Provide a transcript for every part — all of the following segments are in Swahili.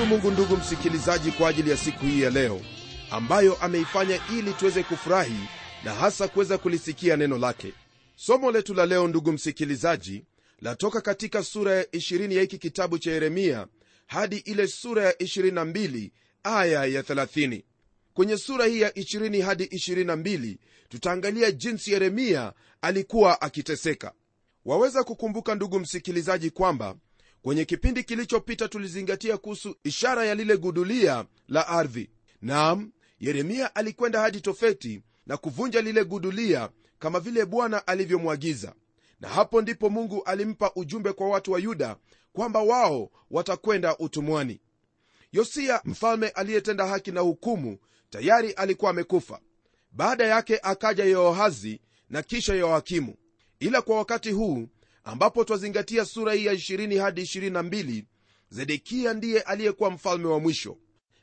namshukuru mungu ndugu msikilizaji kwa ajili ya siku hii ya leo ambayo ameifanya ili tuweze kufurahi na hasa kuweza kulisikia neno lake. Somo letu la leo ndugu msikilizaji latoka katika sura ya 20 ya hiki kitabu cha yeremia hadi ile sura ya 22 aya ya 30 kwenye sura hii ya 20 hadi 22 tutaangalia jinsi yeremia alikuwa akiteseka. Waweza kukumbuka ndugu msikilizaji kwamba kwenye kipindi kilichopita tulizingatia kuhusu ishara ya lile gudulia la ardhi. Nam yeremia alikwenda hadi tofeti na kuvunja lile gudulia kama vile bwana alivyomwagiza. Na hapo ndipo mungu alimpa ujumbe kwa watu wa yuda kwamba wao watakwenda utumwani. Yosia mfalme aliyetenda haki na hukumu tayari alikuwa amekufa. Baada yake akaja yehoahazi na kisha yehoakimu ila kwa wakati huu ambapo twazingatia sura hii ya 20 hadi 22 zedekiya ndiye aliyekuwa mfalme wa mwisho.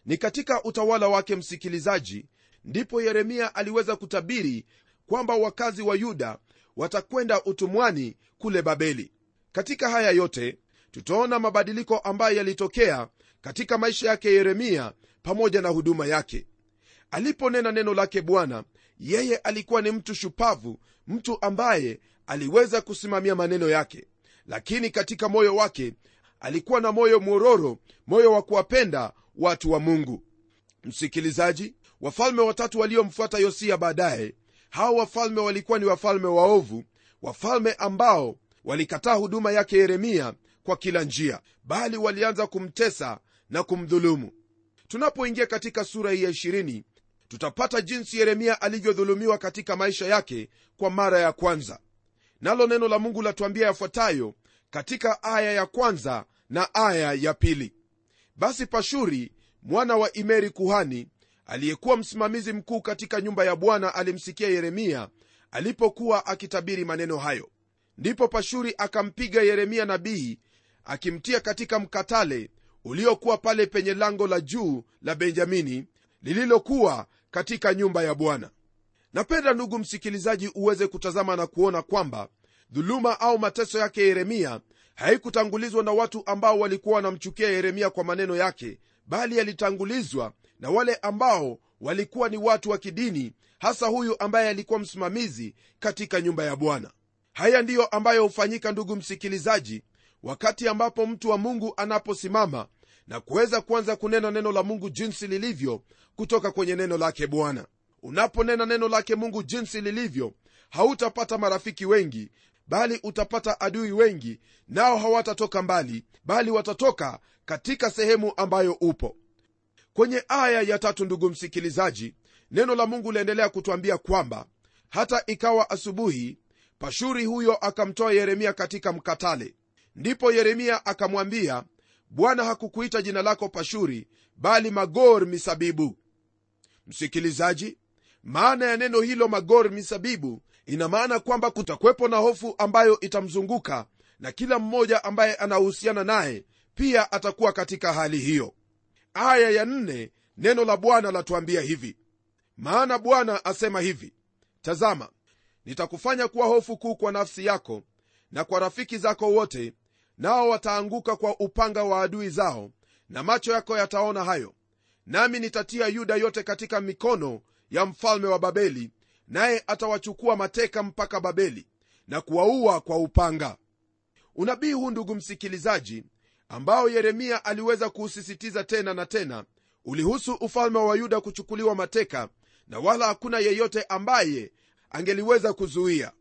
Ni katika utawala wake msikilizaji ndipo yeremia aliweza kutabiri kwamba wakazi wa yuda watakwenda utumwani kule babeli. Katika haya yote tutaona mabadiliko ambayo yalitokea katika maisha yake yeremia pamoja na huduma yake. Aliponena neno lake bwana yeye alikuwa ni mtu shupavu mtu ambaye aliweza kusimamia maneno yake lakini katika moyo wake alikuwa na moyo mwororo moyo wa kuwapenda watu wa mungu. Msikilizaji wafalme watatu waliomfuata yosia baadaye hao wafalme walikuwa ni wafalme waovu wafalme ambao walikataa huduma yake yeremia kwa kila njia bali walianza kumtesa na kumdhulumu. Tunapoingia katika sura hii ya 20 tutapata jinsi yeremia alivyodhulumiwa katika maisha yake kwa mara ya kwanza nalo neno la mungu latuambia yafuatayo katika aya ya kwanza na aya ya pili. Basi pashuri mwana wa imeri kuhani aliyekuwa msimamizi mkuu katika nyumba ya bwana alimsikia yeremia alipokuwa akitabiri maneno hayo. Ndipo pashuri akampiga yeremia nabii akimtia katika mkatale uliokuwa pale penye lango la juu la benjamini lililokuwa katika nyumba ya bwana napenda ndugu msikilizaji uweze kutazama na kuona kwamba dhuluma au mateso yake yeremia haikutangulizwa na watu ambao walikuwa wanamchukia yeremia kwa maneno yake bali yalitangulizwa na wale ambao walikuwa ni watu wa kidini hasa huyu ambaye alikuwa msimamizi katika nyumba ya bwana. Haya ndiyo ambayo hufanyika ndugu msikilizaji wakati ambapo mtu wa mungu anaposimama na kuweza kuanza kunena neno la mungu jinsi lilivyo kutoka kwenye neno lake bwana unaponena neno lake mungu jinsi lilivyo hautapata marafiki wengi bali utapata adui wengi nao hawatatoka mbali bali watatoka katika sehemu ambayo upo. Kwenye aya ya tatu ndugu msikilizaji neno la mungu liendelea kutwambia kwamba hata ikawa asubuhi pashuri huyo akamtoa yeremia katika mkatale. Ndipo yeremia akamwambia bwana hakukuita jina lako pashuri bali magor misabibu msikilizaji maana ya neno hilo magor misabibu ina maana kwamba kutakwepo na hofu ambayo itamzunguka na kila mmoja ambaye anahusiana naye pia atakuwa katika hali hiyo. Aya ya nne neno la bwana latuambia hivi. Maana bwana asema hivi tazama nitakufanya kuwa hofu kuu kwa nafsi yako na kwa rafiki zako wote nao wataanguka kwa upanga wa adui zao na macho yako yataona hayo. Nami nitatia yuda yote katika mikono ya mfalme wa babeli naye atawachukua mateka mpaka babeli na kuwaua kwa upanga. Unabii huu ndugu msikilizaji ambao yeremia aliweza kuusisitiza tena na tena ulihusu ufalme wa yuda kuchukuliwa mateka na wala hakuna yeyote ambaye angeliweza kuzuia.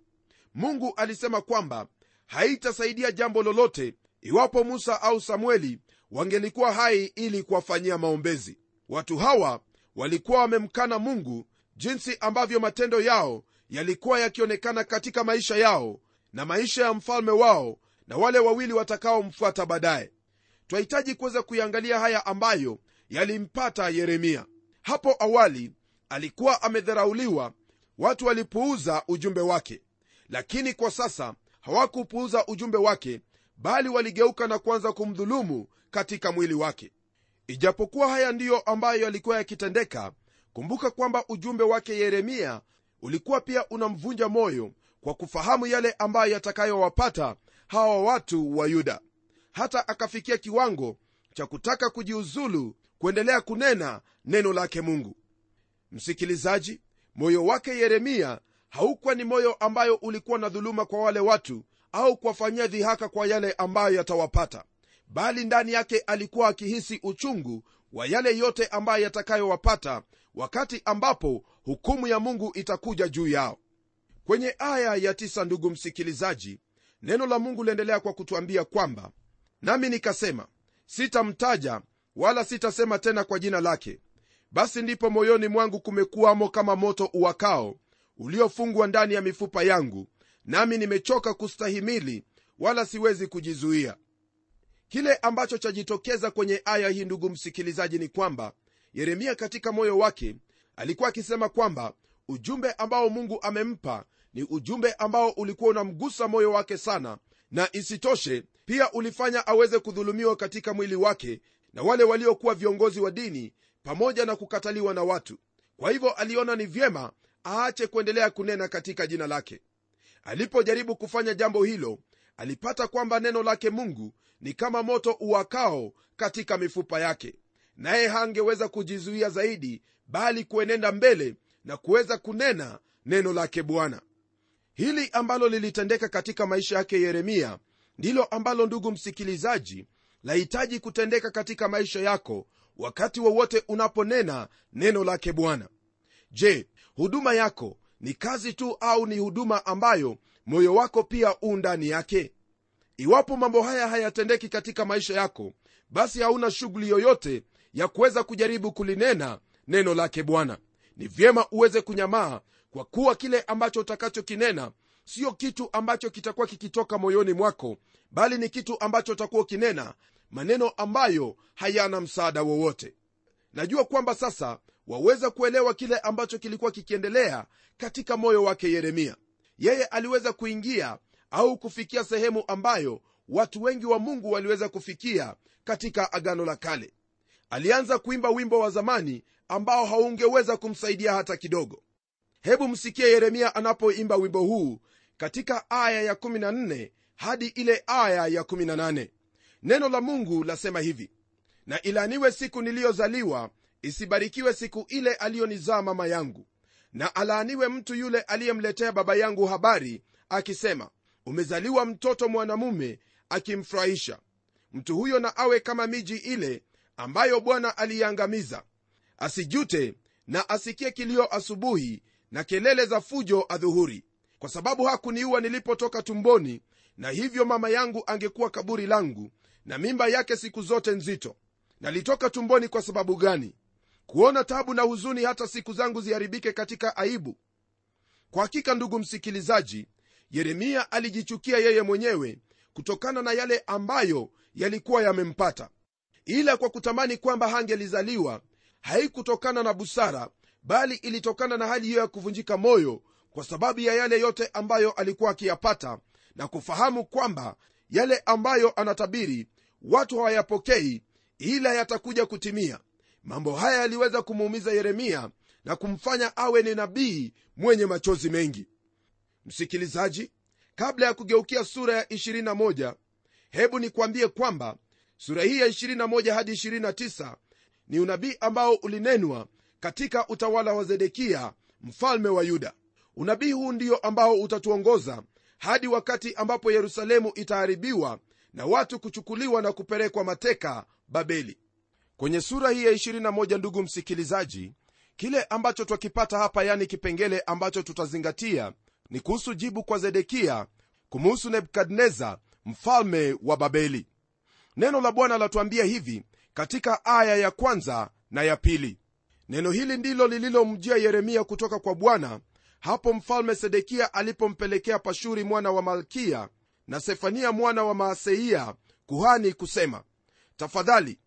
Mungu alisema kwamba haitasaidia jambo lolote iwapo musa au samueli wangelikuwa hai ili kuwafanyia maombezi. Watu hawa walikuwa wamemkana mungu jinsi ambavyo matendo yao yalikuwa yakionekana katika maisha yao na maisha ya mfalme wao na wale wawili watakaomfuata baadaye. Twahitaji kuweza kuiangalia haya ambayo yalimpata yeremia. Hapo awali alikuwa amedharauliwa watu walipuuza ujumbe wake. Lakini kwa sasa hawakupuuza ujumbe wake bali waligeuka na kuanza kumdhulumu katika mwili wake ijapokuwa haya ndiyo ambayo yalikuwa yakitendeka kumbuka kwamba ujumbe wake yeremia ulikuwa pia unamvunja moyo kwa kufahamu yale ambayo yatakayowapata hawa watu wa yuda. Hata akafikia kiwango cha kutaka kujiuzulu kuendelea kunena neno lake mungu. Msikilizaji moyo wake yeremia haukuwa ni moyo ambayo ulikuwa na dhuluma kwa wale watu au kuwafanyia dhihaka kwa yale ambayo yatawapata bali ndani yake alikuwa akihisi uchungu wa yale yote ambayo yatakayowapata wakati ambapo hukumu ya mungu itakuja juu yao. Kwenye aya ya tisa ndugu msikilizaji neno la mungu liendelea kwa kutuambia kwamba nami nikasema sitamtaja wala sitasema tena kwa jina lake. Basi ndipo moyoni mwangu kumekuwamo kama moto uwakao uliofungwa ndani ya mifupa yangu nami nimechoka kustahimili wala siwezi kujizuia kile ambacho chajitokeza kwenye aya hii ndugu msikilizaji ni kwamba yeremia katika moyo wake alikuwa akisema kwamba ujumbe ambao mungu amempa ni ujumbe ambao ulikuwa unamgusa moyo wake sana na isitoshe pia ulifanya aweze kudhulumiwa katika mwili wake na wale waliokuwa viongozi wa dini pamoja na kukataliwa na watu. Kwa hivyo aliona ni vyema aache kuendelea kunena katika jina lake. Alipojaribu kufanya jambo hilo alipata kwamba neno lake mungu ni kama moto uwakao katika mifupa yake. Naye hangeweza kujizuia zaidi bali kuenenda mbele na kuweza kunena neno lake bwana. Hili ambalo lilitendeka katika maisha yake yeremia ndilo ambalo ndugu msikilizaji lahitaji kutendeka katika maisha yako wakati wowote wa unaponena neno lake bwana. Je huduma yako ni kazi tu au ni huduma ambayo moyo wako pia u ndani yake? Iwapo mambo haya hayatendeki katika maisha yako basi hauna shughuli yoyote ya kuweza kujaribu kulinena neno lake bwana. Ni vyema uweze kunyamaa kwa kuwa kile ambacho utakachokinena sio kitu ambacho kitakuwa kikitoka moyoni mwako bali ni kitu ambacho utakuwa ukinena maneno ambayo hayana msaada wowote. Najua kwamba sasa waweza kuelewa kile ambacho kilikuwa kikiendelea katika moyo wake yeremia yeye aliweza kuingia au kufikia sehemu ambayo watu wengi wa mungu waliweza kufikia katika agano la kale. Alianza kuimba wimbo wa zamani ambao haungeweza kumsaidia hata kidogo. Hebu msikie yeremia anapoimba wimbo huu katika aya ya14 hadi ile aya ya18 neno la mungu lasema hivi na ilaniwe siku niliyozaliwa isibarikiwe siku ile aliyonizaa mama yangu na alaaniwe mtu yule aliyemletea baba yangu habari akisema umezaliwa mtoto mwanamume akimfurahisha. Mtu huyo na awe kama miji ile ambayo bwana aliiangamiza. Asijute na asikie kilio asubuhi na kelele za fujo adhuhuri kwa sababu hakuniua nilipotoka tumboni na hivyo mama yangu angekuwa kaburi langu na mimba yake siku zote nzito. Nalitoka tumboni kwa sababu gani kuona tabu na huzuni hata siku zangu ziharibike katika aibu. Kwa hakika ndugu msikilizaji yeremia alijichukia yeye mwenyewe kutokana na yale ambayo yalikuwa yamempata. Ila kwa kutamani kwamba hangelizaliwa haikutokana na busara bali ilitokana na hali hiyo ya kuvunjika moyo kwa sababu ya yale yote ambayo alikuwa akiyapata na kufahamu kwamba yale ambayo anatabiri watu hawayapokei ila yatakuja kutimia mambo haya yaliweza kumuumiza yeremia na kumfanya awe ni nabii mwenye machozi mengi. Msikilizaji kabla ya kugeukia sura ya 21 hebu nikwambie kwamba sura hii ya 21 hadi 29 ni unabii ambao ulinenwa katika utawala wa zedekia mfalme wa yuda. Unabii huu ndio ambao utatuongoza hadi wakati ambapo yerusalemu itaharibiwa na watu kuchukuliwa na kupelekwa mateka babeli kwenye sura hii ya 21 ndugu msikilizaji kile ambacho twakipata hapa yani kipengele ambacho tutazingatia ni kuhusu jibu kwa zedekia kumuhusu nebukadneza mfalme wa babeli. Neno la bwana latuambia hivi katika aya ya kwanza na ya pili. Neno hili ndilo lililomjia yeremia kutoka kwa bwana hapo mfalme sedekia alipompelekea pashuri mwana wa malkia na sefania mwana wa maaseia kuhani kusema tafadhali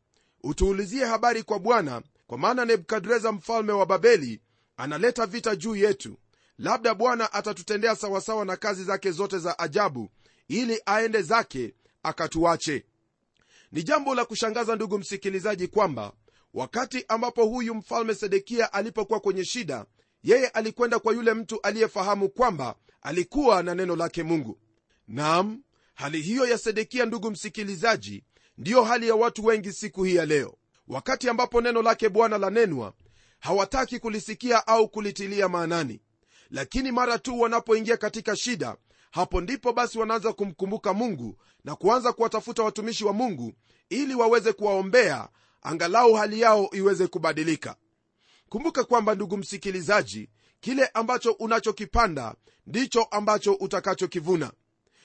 utuulizie habari kwa bwana kwa maana nebukadreza mfalme wa babeli analeta vita juu yetu. Labda bwana atatutendea sawasawa na kazi zake zote za ajabu ili aende zake akatuache. Ni jambo la kushangaza ndugu msikilizaji kwamba wakati ambapo huyu mfalme sedekia alipokuwa kwenye shida yeye alikwenda kwa yule mtu aliyefahamu kwamba alikuwa na neno lake mungu. Nam hali hiyo ya sedekia ndugu msikilizaji ndiyo hali ya watu wengi siku hii ya leo. Wakati ambapo neno lake bwana lanenwa hawataki kulisikia au kulitilia maanani. Lakini mara tu wanapoingia katika shida hapo ndipo basi wanaanza kumkumbuka mungu na kuanza kuwatafuta watumishi wa mungu ili waweze kuwaombea angalau hali yao iweze kubadilika. Kumbuka kwamba ndugu msikilizaji kile ambacho unachokipanda ndicho ambacho utakachokivuna.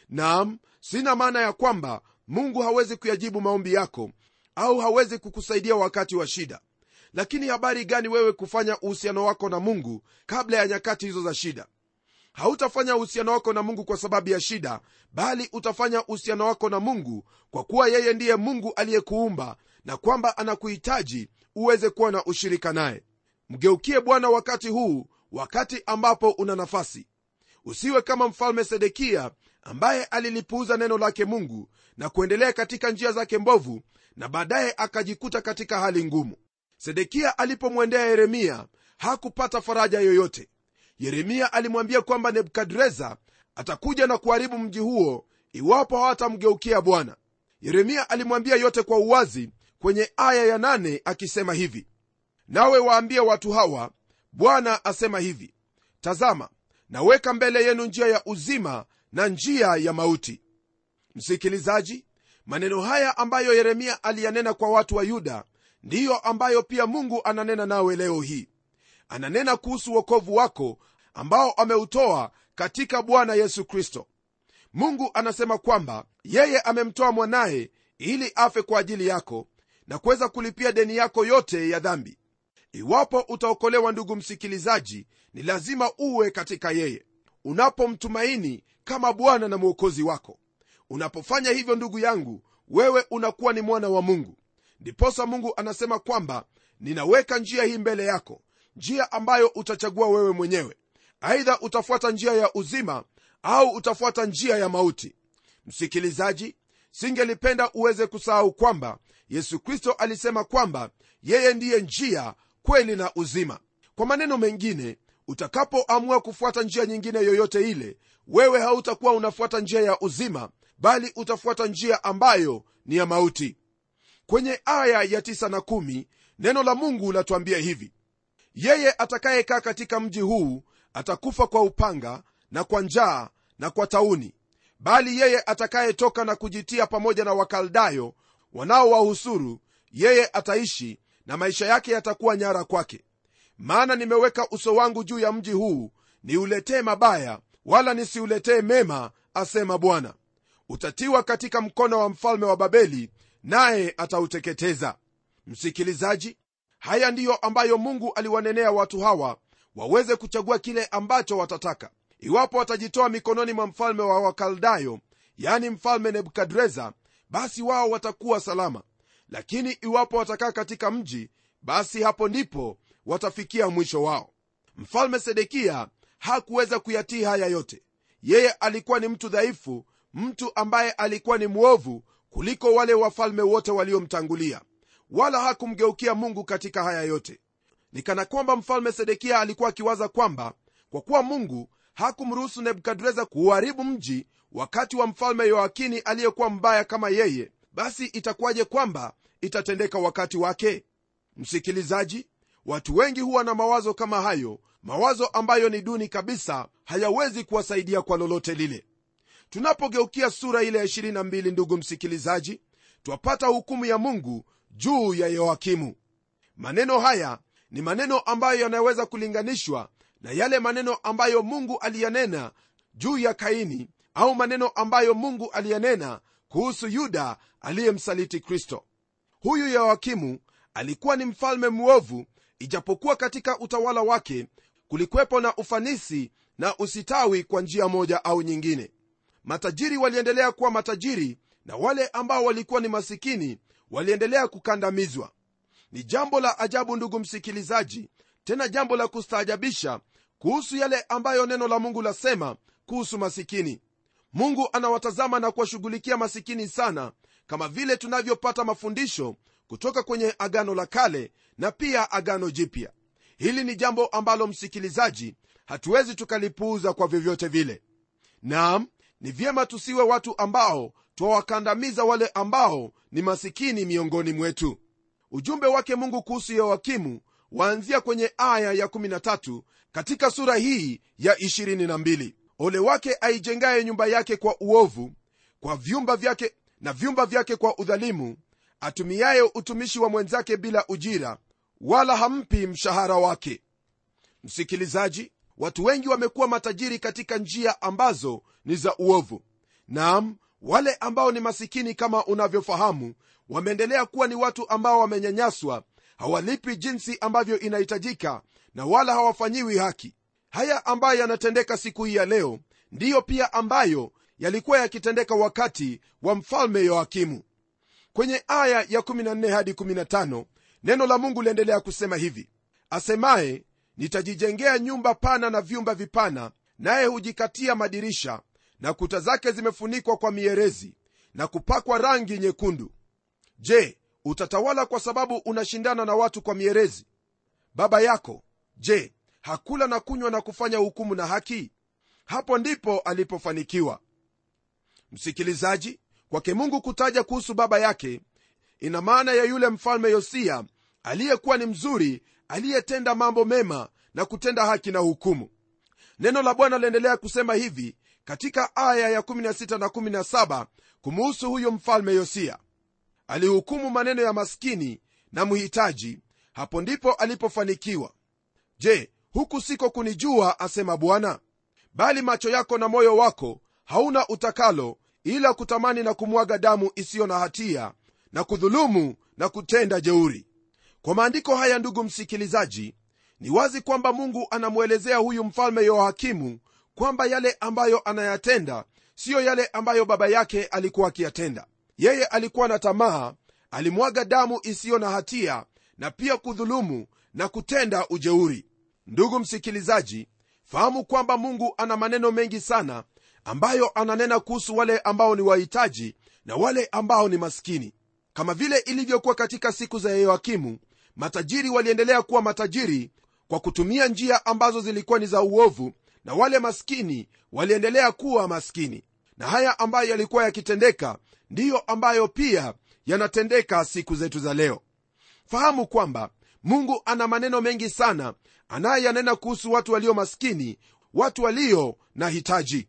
Nam sina maana ya kwamba mungu hawezi kuyajibu maombi yako au hawezi kukusaidia wakati wa shida. Lakini habari gani wewe kufanya uhusiano wako na mungu kabla ya nyakati hizo za shida? Hautafanya uhusiano wako na mungu kwa sababu ya shida bali utafanya uhusiano wako na mungu kwa kuwa yeye ndiye mungu aliyekuumba na kwamba anakuhitaji uweze kuwa na ushirika naye. Mgeukie bwana wakati huu wakati ambapo una nafasi. Usiwe kama mfalme sedekia ambaye alilipuuza neno lake mungu na kuendelea katika njia zake mbovu na baadaye akajikuta katika hali ngumu. Sedekia alipomwendea yeremia hakupata faraja yoyote. Yeremia alimwambia kwamba nebukadreza atakuja na kuharibu mji huo iwapo hawatamgeukia bwana. Yeremia alimwambia yote kwa uwazi kwenye aya ya nane akisema hivi nawe waambie watu hawa bwana asema hivi tazama naweka mbele yenu njia ya uzima na njia ya mauti. Msikilizaji maneno haya ambayo yeremia aliyanena kwa watu wa yuda ndiyo ambayo pia mungu ananena nawe leo hii. Ananena kuhusu uokovu wako ambao ameutoa katika bwana yesu kristo. Mungu anasema kwamba yeye amemtoa mwanaye ili afe kwa ajili yako na kuweza kulipia deni yako yote ya dhambi. Iwapo utaokolewa ndugu msikilizaji ni lazima uwe katika yeye. Unapomtumaini kama bwana na mwokozi wako. Unapofanya hivyo ndugu yangu wewe unakuwa ni mwana wa mungu. Ndiposa mungu anasema kwamba ninaweka njia hii mbele yako njia ambayo utachagua wewe mwenyewe. Aidha utafuata njia ya uzima au utafuata njia ya mauti. Msikilizaji singelipenda uweze kusahau kwamba yesu kristo alisema kwamba yeye ndiye njia kweli na uzima. Kwa maneno mengine utakapoamua kufuata njia nyingine yoyote ile wewe hautakuwa unafuata njia ya uzima bali utafuata njia ambayo ni ya mauti. Kwenye aya ya tisa na kumi, neno la mungu latuambia hivi yeye atakayekaa katika mji huu atakufa kwa upanga na kwa njaa na kwa tauni. Bali yeye atakayetoka na kujitia pamoja na wakaldayo wanaowahusuru yeye ataishi na maisha yake yatakuwa nyara kwake. Maana nimeweka uso wangu juu ya mji huu niuletee mabaya wala nisiuletee mema asema bwana. Utatiwa katika mkono wa mfalme wa babeli naye atauteketeza. Msikilizaji haya ndiyo ambayo mungu aliwanenea watu hawa waweze kuchagua kile ambacho watataka. Iwapo watajitoa mikononi mwa mfalme wa wakaldayo yani mfalme nebukadreza basi wao watakuwa salama. Lakini iwapo watakaa katika mji basi hapo ndipo watafikia mwisho wao. Mfalme sedekia hakuweza kuyatii haya yote. Yeye alikuwa ni mtu dhaifu mtu ambaye alikuwa ni mwovu kuliko wale wafalme wote waliomtangulia. Wala hakumgeukia mungu katika haya yote. Ni kana kwamba mfalme sedekia alikuwa akiwaza kwamba kwa kuwa mungu hakumruhusu nebukadreza kuuharibu mji wakati wa mfalme yoakini aliyekuwa mbaya kama yeye basi itakuwaje kwamba itatendeka wakati wake? Msikilizaji watu wengi huwa na mawazo kama hayo mawazo ambayo ni duni kabisa hayawezi kuwasaidia kwa lolote lile. Tunapogeukia sura ile ya 22 ndugu msikilizaji twapata hukumu ya mungu juu ya yoakimu maneno haya ni maneno ambayo yanaweza kulinganishwa na yale maneno ambayo mungu aliyanena juu ya kaini au maneno ambayo mungu aliyanena kuhusu yuda aliyemsaliti kristo. Huyu yoakimu alikuwa ni mfalme mwovu ijapokuwa katika utawala wake kulikwepo na ufanisi na usitawi kwa njia moja au nyingine. Matajiri waliendelea kuwa matajiri na wale ambao walikuwa ni masikini waliendelea kukandamizwa. Ni jambo la ajabu ndugu msikilizaji tena jambo la kustaajabisha kuhusu yale ambayo neno la mungu lasema kuhusu masikini. Mungu anawatazama na kuwashughulikia masikini sana kama vile tunavyopata mafundisho kutoka kwenye agano la kale na pia agano jipya hili ni jambo ambalo msikilizaji hatuwezi tukalipuuza kwa vyovyote vile. Naam ni vyema tusiwe watu ambao twawakandamiza wale ambao ni masikini miongoni mwetu. Ujumbe wake mungu kuhusu yoakimu waanzia kwenye aya ya 13 katika sura hii ya 22 ole wake aijengaye nyumba yake kwa uovu kwa vyumba vyake na vyumba vyake kwa udhalimu atumiaye utumishi wa mwenzake bila ujira wala hampi mshahara wake. Msikilizaji watu wengi wamekuwa matajiri katika njia ambazo ni za uovu. Naam wale ambao ni masikini kama unavyofahamu wameendelea kuwa ni watu ambao wamenyanyaswa hawalipi jinsi ambavyo inahitajika na wala hawafanyiwi haki. Haya ambayo yanatendeka siku hii ya leo ndiyo pia ambayo yalikuwa yakitendeka wakati wa mfalme yoakimu. Kwenye aya ya 14 hadi 15 neno la mungu liendelea kusema hivi. Asemaye nitajijengea nyumba pana na vyumba vipana naye hujikatia madirisha na kuta zake zimefunikwa kwa mierezi na kupakwa rangi nyekundu. Je utatawala kwa sababu unashindana na watu kwa mierezi? Baba yako je hakula na kunywa na kufanya hukumu na haki? Hapo ndipo alipofanikiwa. Msikilizaji kwake mungu kutaja kuhusu baba yake ina maana ya yule mfalme yosia aliyekuwa ni mzuri aliyetenda mambo mema na kutenda haki na hukumu. Neno la bwana liendelea kusema hivi katika aya ya 16 na 17 kumuhusu huyo mfalme yosia. Alihukumu maneno ya maskini na mhitaji hapo ndipo alipofanikiwa. Je huku siko kunijua asema bwana? Bali macho yako na moyo wako hauna utakalo ila kutamani na kumwaga damu isiyo na hatia na kudhulumu na kutenda jeuri kwa maandiko haya ndugu msikilizaji ni wazi kwamba mungu anamwelezea huyu mfalme yoakimu kwamba yale ambayo anayatenda siyo yale ambayo baba yake alikuwa akiyatenda. Yeye alikuwa na tamaa alimwaga damu isiyo na hatia na pia kudhulumu na kutenda ujeuri. Ndugu msikilizaji fahamu kwamba mungu ana maneno mengi sana ambayo ananena kuhusu wale ambao ni wahitaji na wale ambao ni maskini. Kama vile ilivyokuwa katika siku za yoakimu matajiri waliendelea kuwa matajiri kwa kutumia njia ambazo zilikuwa ni za uovu na wale maskini waliendelea kuwa maskini. Na haya ambayo yalikuwa yakitendeka ndiyo ambayo pia yanatendeka siku zetu za leo. Fahamu kwamba mungu ana maneno mengi sana anayeyanena kuhusu watu walio maskini watu walio na hitaji.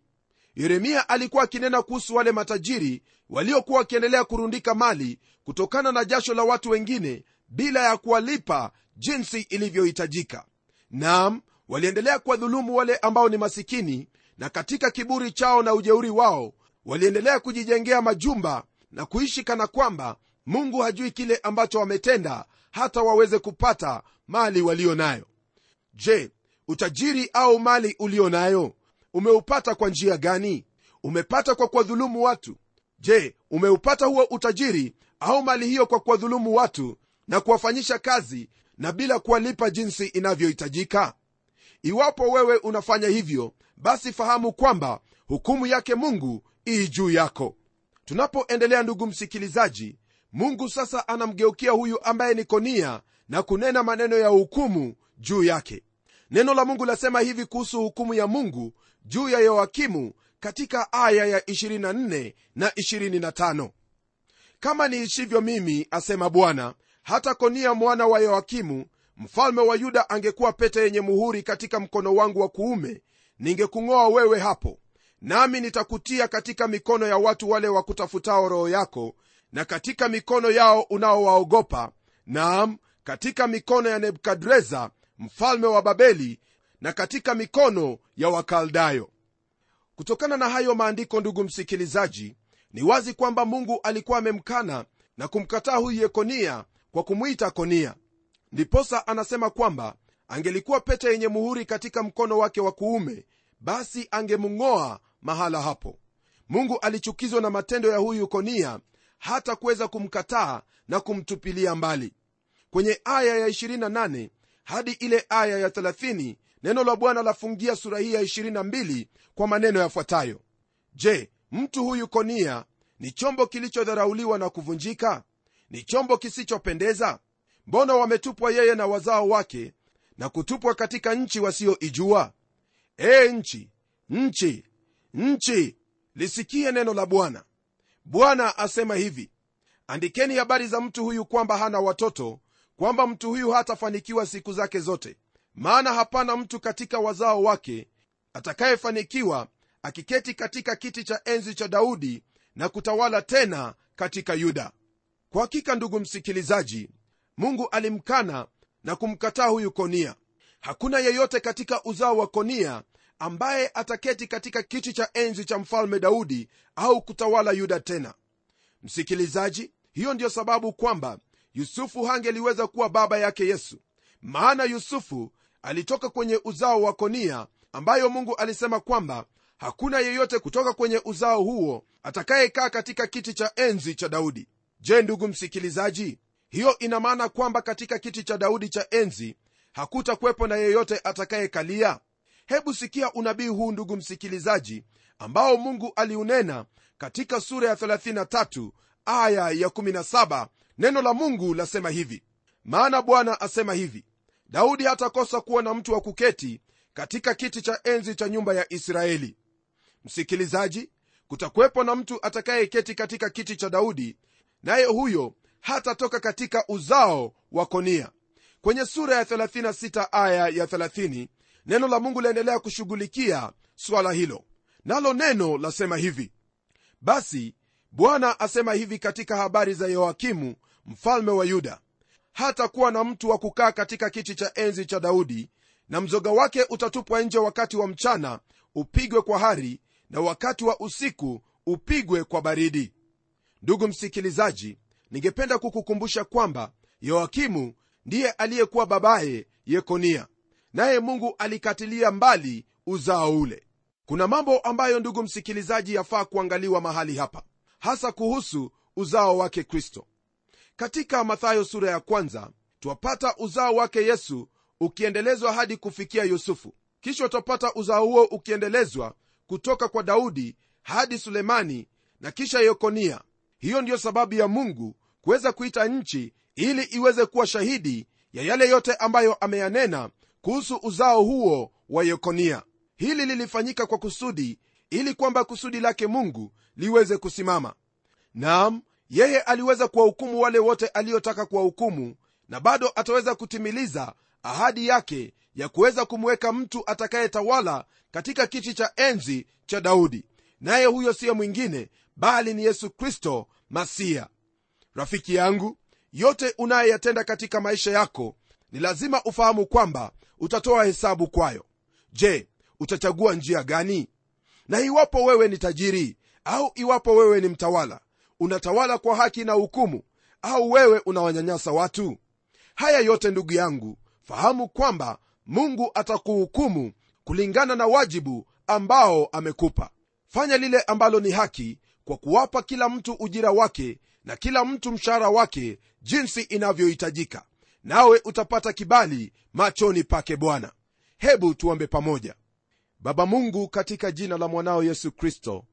Yeremia alikuwa akinena kuhusu wale matajiri waliokuwa wakiendelea kurundika mali kutokana na jasho la watu wengine bila ya kuwalipa jinsi ilivyohitajika. Nam waliendelea kuwadhulumu wale ambao ni masikini na katika kiburi chao na ujeuri wao waliendelea kujijengea majumba na kuishi kana kwamba mungu hajui kile ambacho wametenda hata waweze kupata mali walio nayo. Je utajiri au mali ulio nayo umeupata kwa njia gani? Umepata kwa kuwadhulumu watu? Je umeupata huo utajiri au mali hiyo kwa kuwadhulumu watu na kuwafanyisha kazi na bila kuwalipa jinsi inavyohitajika? Iwapo wewe unafanya hivyo basi fahamu kwamba hukumu yake mungu ii juu yako. Tunapoendelea ndugu msikilizaji mungu sasa anamgeukia huyu ambaye ni konia na kunena maneno ya hukumu juu yake. Neno la mungu lasema hivi kuhusu hukumu ya mungu juu ya yoakimu katika aya ya 24 na 25 kama niishivyo mimi asema bwana hata konia mwana wa yoakimu mfalme wa yuda angekuwa pete yenye muhuri katika mkono wangu wa kuume ningekung'oa wewe hapo nami nitakutia katika mikono ya watu wale wakutafutao roho yako na katika mikono yao unaowaogopa naam katika mikono ya nebukadreza mfalme wa babeli na katika mikono ya wakaldayo. Kutokana na hayo maandiko ndugu msikilizaji ni wazi kwamba mungu alikuwa amemkana na kumkataa huyu yekonia kwa kumwita konia. Ndiposa anasema kwamba angelikuwa pete yenye muhuri katika mkono wake wa kuume basi angemng'oa mahala hapo. Mungu alichukizwa na matendo ya huyu konia hata kuweza kumkataa na kumtupilia mbali. Kwenye aya ya 28 hadi ile aya ya 30 neno la bwana lafungia sura hii ya 22 kwa maneno yafuatayo. Je mtu huyu konia ni chombo kilichodharauliwa na kuvunjika ni chombo kisichopendeza? Mbona wametupwa yeye na wazao wake na kutupwa katika nchi wasiyoijua? Ee nchi nchi nchi lisikie neno la bwana. Bwana asema hivi andikeni habari za mtu huyu kwamba hana watoto kwamba mtu huyu hatafanikiwa siku zake zote. Maana hapana mtu katika wazao wake atakayefanikiwa akiketi katika kiti cha enzi cha daudi na kutawala tena katika yuda kwa hakika ndugu msikilizaji mungu alimkana na kumkataa huyu konia. Hakuna yeyote katika uzao wa konia ambaye ataketi katika kiti cha enzi cha mfalme daudi au kutawala yuda tena. Msikilizaji hiyo ndiyo sababu kwamba yusufu hangeliweza kuwa baba yake yesu. Maana yusufu alitoka kwenye uzao wa konia ambayo mungu alisema kwamba hakuna yeyote kutoka kwenye uzao huo atakayekaa katika kiti cha enzi cha daudi je ndugu msikilizaji hiyo ina maana kwamba katika kiti cha daudi cha enzi hakutakuwepo na yeyote atakayekalia? Hebu sikia unabii huu ndugu msikilizaji ambao mungu aliunena katika sura ya 33 aya ya 17 neno la mungu lasema hivi. Maana bwana asema hivi daudi hatakosa kuwa na mtu wa kuketi katika kiti cha enzi cha nyumba ya israeli. Msikilizaji kutakuwepo na mtu atakayeketi katika kiti cha daudi naye huyo hatatoka katika uzao wa konia. Kwenye sura ya 36 aya ya 30 neno la mungu laendelea kushughulikia swala hilo. Nalo neno lasema hivi basi bwana asema hivi katika habari za yoakimu mfalme wa yuda hata kuwa na mtu wa kukaa katika kiti cha enzi cha daudi na mzoga wake utatupwa nje wakati wa mchana upigwe kwa hari na wakati wa usiku upigwe kwa baridi ndugu msikilizaji ningependa kukukumbusha kwamba yoakimu ndiye aliyekuwa babaye yekonia naye mungu alikatilia mbali uzao ule. Kuna mambo ambayo ndugu msikilizaji yafaa kuangaliwa mahali hapa hasa kuhusu uzao wake kristo. Katika mathayo sura ya kwanza twapata uzao wake yesu ukiendelezwa hadi kufikia yusufu. Kisha twapata uzao huo ukiendelezwa kutoka kwa daudi hadi sulemani na kisha yekonia hiyo ndiyo sababu ya mungu kuweza kuita nchi ili iweze kuwa shahidi ya yale yote ambayo ameyanena kuhusu uzao huo wa yekonia. Hili lilifanyika kwa kusudi ili kwamba kusudi lake mungu liweze kusimama. Naam yeye aliweza kuwahukumu wale wote aliyotaka kuwahukumu na bado ataweza kutimiliza ahadi yake ya kuweza kumweka mtu atakayetawala katika kiti cha enzi cha daudi naye huyo siyo mwingine bali ni yesu kristo masiya rafiki yangu yote unayoyatenda katika maisha yako ni lazima ufahamu kwamba utatoa hesabu kwayo. Je utachagua njia gani? Na iwapo wewe ni tajiri au iwapo wewe ni mtawala unatawala kwa haki na hukumu au wewe unawanyanyasa watu? Haya yote ndugu yangu fahamu kwamba mungu atakuhukumu kulingana na wajibu ambao amekupa fanya lile ambalo ni haki kwa kuwapa kila mtu ujira wake na kila mtu mshahara wake jinsi inavyohitajika. Nawe utapata kibali machoni pake bwana. Hebu tuombe pamoja. Baba mungu katika jina la mwanao yesu kristo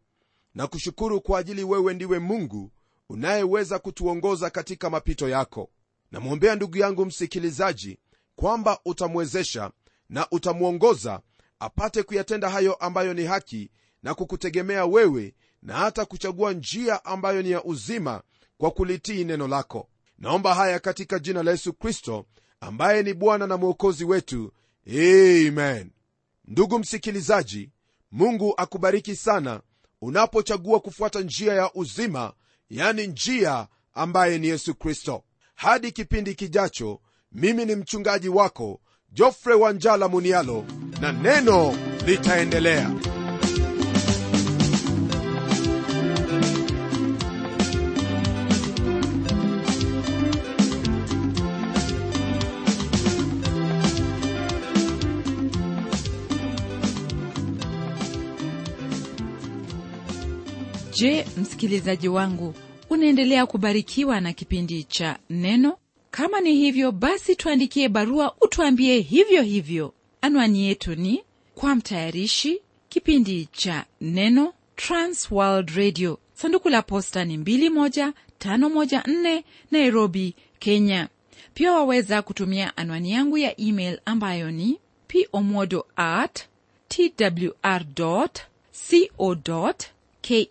na kushukuru kwa ajili wewe ndiwe mungu unayeweza kutuongoza katika mapito yako. Namwombea ndugu yangu msikilizaji kwamba utamwezesha na utamwongoza apate kuyatenda hayo ambayo ni haki na kukutegemea wewe na hata kuchagua njia ambayo ni ya uzima kwa kulitii neno lako. Naomba haya katika jina la yesu kristo ambaye ni bwana na mwokozi wetu. Amen. Ndugu msikilizaji mungu akubariki sana unapochagua kufuata njia ya uzima yani njia ambaye ni yesu kristo. Hadi kipindi kijacho mimi ni mchungaji wako jofre wanjala munialo na neno litaendelea je msikilizaji wangu unaendelea kubarikiwa na kipindi cha neno? Kama ni hivyo basi tuandikie barua utuambie hivyo hivyo. Anwani yetu ni kwa mtayarishi kipindi cha neno transworld radio. Sanduku la posta ni 21514 nairobi kenya. Pia waweza kutumia anwani yangu ya email ambayo ni pomodo at twr co ke